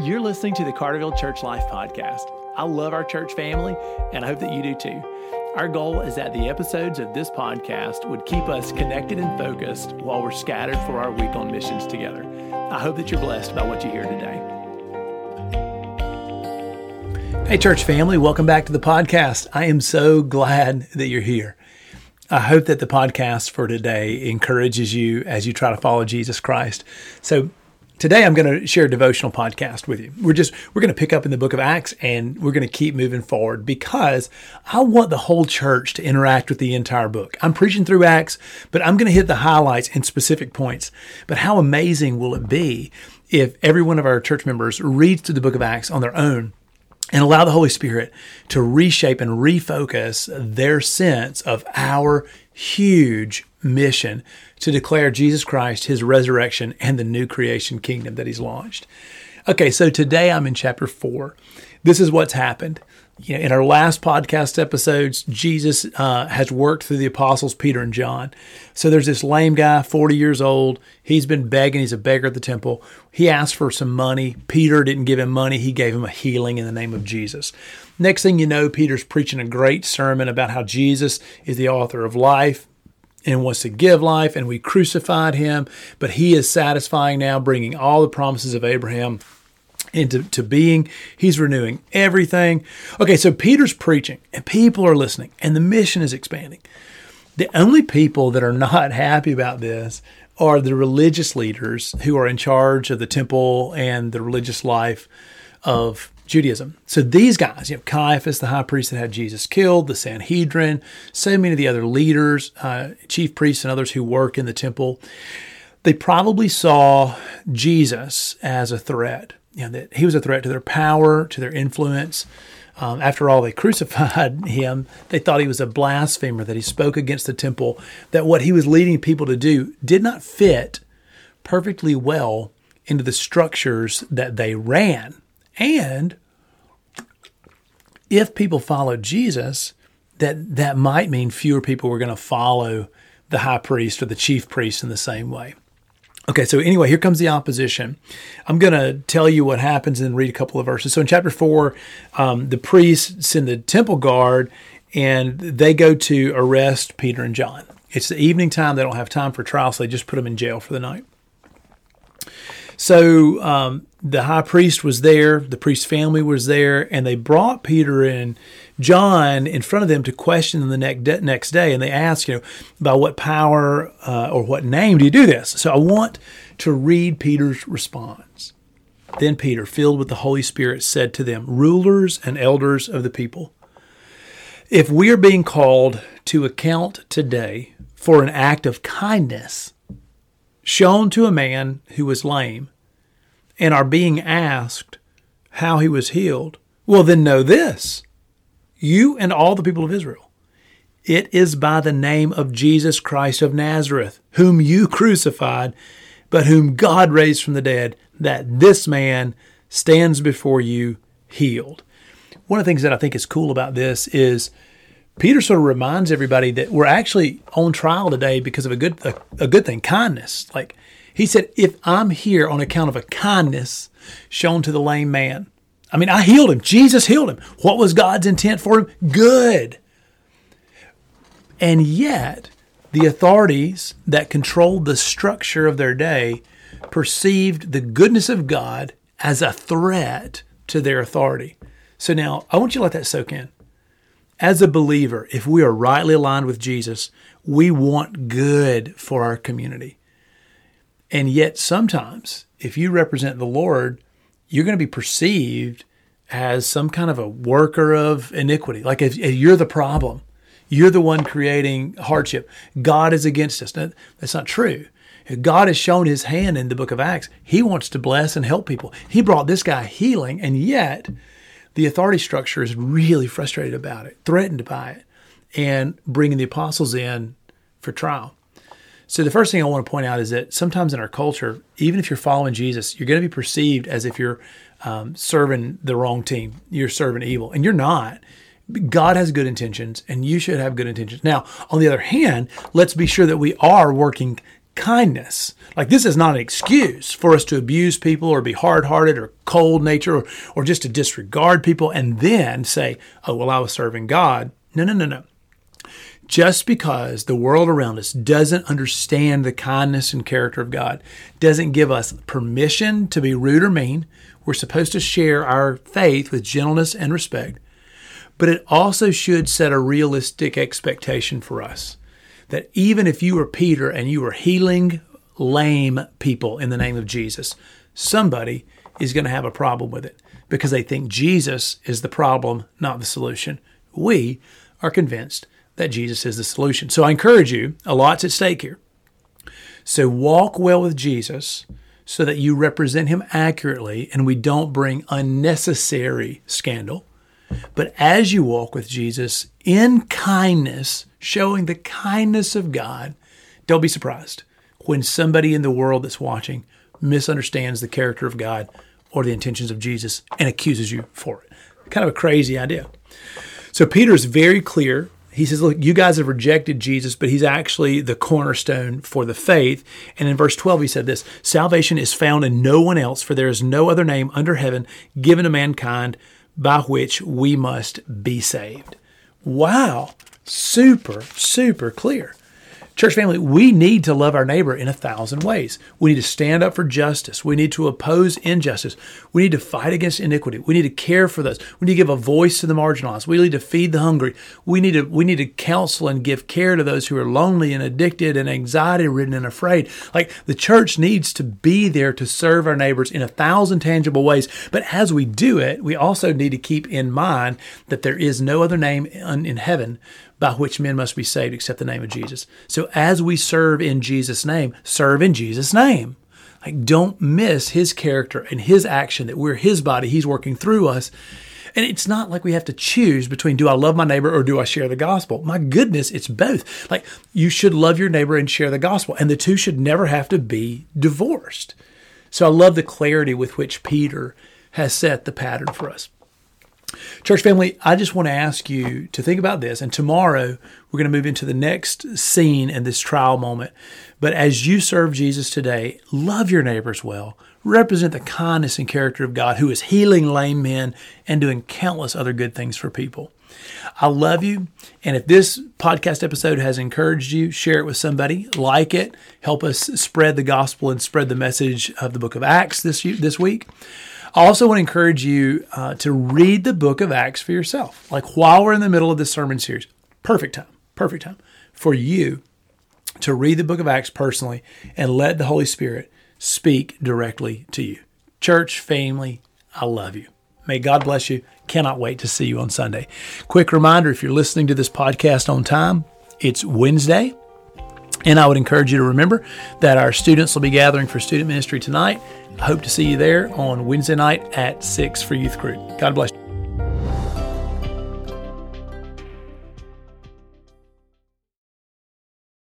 You're listening to the Carterville Church Life Podcast. I love our church family, and I hope that you do too. Our goal is that the episodes of this podcast would keep us connected and focused while we're scattered for our week on missions together. I hope that you're blessed by what you hear today. Hey, church family, welcome back to the podcast. I am so glad that you're here. I hope that the podcast for today encourages you as you try to follow Jesus Christ. So, Today I'm going to share a devotional podcast with you. We're just we're going to pick up in the book of Acts and we're going to keep moving forward because I want the whole church to interact with the entire book. I'm preaching through Acts, but I'm going to hit the highlights and specific points. But how amazing will it be if every one of our church members reads through the book of Acts on their own and allow the Holy Spirit to reshape and refocus their sense of our huge mission to declare Jesus Christ, his resurrection, and the new creation kingdom that he's launched. Okay, so today I'm in chapter four. This is what's happened. You know, in our last podcast episodes, Jesus uh, has worked through the apostles Peter and John. So there's this lame guy, 40 years old. He's been begging. He's a beggar at the temple. He asked for some money. Peter didn't give him money. He gave him a healing in the name of Jesus. Next thing you know, Peter's preaching a great sermon about how Jesus is the author of life, and wants to give life, and we crucified him, but he is satisfying now, bringing all the promises of Abraham into to being. He's renewing everything. Okay, so Peter's preaching, and people are listening, and the mission is expanding. The only people that are not happy about this are the religious leaders who are in charge of the temple and the religious life of Judaism. So these guys, you know, Caiaphas, the high priest that had Jesus killed, the Sanhedrin, so many of the other leaders, uh, chief priests, and others who work in the temple, they probably saw Jesus as a threat. You know, that he was a threat to their power, to their influence. Um, after all, they crucified him. They thought he was a blasphemer, that he spoke against the temple, that what he was leading people to do did not fit perfectly well into the structures that they ran. And if people followed Jesus, that that might mean fewer people were going to follow the high priest or the chief priest in the same way. Okay, so anyway, here comes the opposition. I'm going to tell you what happens and read a couple of verses. So in chapter four, um, the priests send the temple guard and they go to arrest Peter and John. It's the evening time. They don't have time for trial, so they just put them in jail for the night. So um, the high priest was there, the priest's family was there, and they brought Peter and John in front of them to question them the next next day, and they ask, you know, by what power uh, or what name do you do this? So I want to read Peter's response. Then Peter, filled with the Holy Spirit, said to them, Rulers and elders of the people, if we are being called to account today for an act of kindness shown to a man who was lame and are being asked how he was healed, well, then know this you and all the people of Israel. It is by the name of Jesus Christ of Nazareth, whom you crucified, but whom God raised from the dead, that this man stands before you healed. One of the things that I think is cool about this is Peter sort of reminds everybody that we're actually on trial today because of a good a, a, good thing, kindness. Like he said, if I'm here on account of a kindness shown to the lame man, I mean, I healed him. Jesus healed him. What was God's intent for him? Good. And yet, the authorities that controlled the structure of their day perceived the goodness of God as a threat to their authority. So now I want you to let that soak in. As a believer, if we are rightly aligned with Jesus, we want good for our community. And yet, sometimes, if you represent the Lord, you're going to be perceived as some kind of a worker of iniquity. Like if, if you're the problem, you're the one creating hardship. God is against us. No, that's not true. God has shown his hand in the book of Acts. He wants to bless and help people. He brought this guy healing, and yet the authority structure is really frustrated about it, threatened by it, and bringing the apostles in for trial. So, the first thing I want to point out is that sometimes in our culture, even if you're following Jesus, you're going to be perceived as if you're um, serving the wrong team, you're serving evil, and you're not. God has good intentions, and you should have good intentions. Now, on the other hand, let's be sure that we are working kindness. Like this is not an excuse for us to abuse people or be hard-hearted or cold nature or, or just to disregard people and then say, "Oh, well, I was serving God." No, no, no, no. Just because the world around us doesn't understand the kindness and character of God doesn't give us permission to be rude or mean. We're supposed to share our faith with gentleness and respect. But it also should set a realistic expectation for us that even if you were Peter and you were healing lame people in the name of Jesus, somebody is going to have a problem with it because they think Jesus is the problem, not the solution. We are convinced that Jesus is the solution. So I encourage you, a lot's at stake here. So walk well with Jesus so that you represent him accurately and we don't bring unnecessary scandal. But as you walk with Jesus in kindness, showing the kindness of God, don't be surprised when somebody in the world that's watching misunderstands the character of God or the intentions of Jesus and accuses you for it. Kind of a crazy idea. So Peter is very clear. He says, Look, you guys have rejected Jesus, but he's actually the cornerstone for the faith. And in verse 12, he said this Salvation is found in no one else, for there is no other name under heaven given to mankind by which we must be saved. Wow, super, super clear. Church family, we need to love our neighbor in a thousand ways. We need to stand up for justice. We need to oppose injustice. We need to fight against iniquity. We need to care for those. We need to give a voice to the marginalized. We need to feed the hungry. We need to we need to counsel and give care to those who are lonely and addicted and anxiety ridden and afraid. Like the church needs to be there to serve our neighbors in a thousand tangible ways. But as we do it, we also need to keep in mind that there is no other name in heaven by which men must be saved except the name of Jesus. So as we serve in Jesus' name, serve in Jesus' name. Like don't miss his character and his action that we're his body, he's working through us. And it's not like we have to choose between do I love my neighbor or do I share the gospel? My goodness, it's both. Like you should love your neighbor and share the gospel, and the two should never have to be divorced. So I love the clarity with which Peter has set the pattern for us. Church family, I just want to ask you to think about this. And tomorrow, we're going to move into the next scene in this trial moment. But as you serve Jesus today, love your neighbors well. Represent the kindness and character of God who is healing lame men and doing countless other good things for people. I love you. And if this podcast episode has encouraged you, share it with somebody, like it, help us spread the gospel and spread the message of the book of Acts this, this week. I also want to encourage you uh, to read the book of Acts for yourself. Like while we're in the middle of this sermon series, perfect time, perfect time for you to read the book of Acts personally and let the Holy Spirit speak directly to you. Church, family, I love you. May God bless you. Cannot wait to see you on Sunday. Quick reminder if you're listening to this podcast on time, it's Wednesday. And I would encourage you to remember that our students will be gathering for student ministry tonight. I hope to see you there on Wednesday night at 6 for youth group. God bless.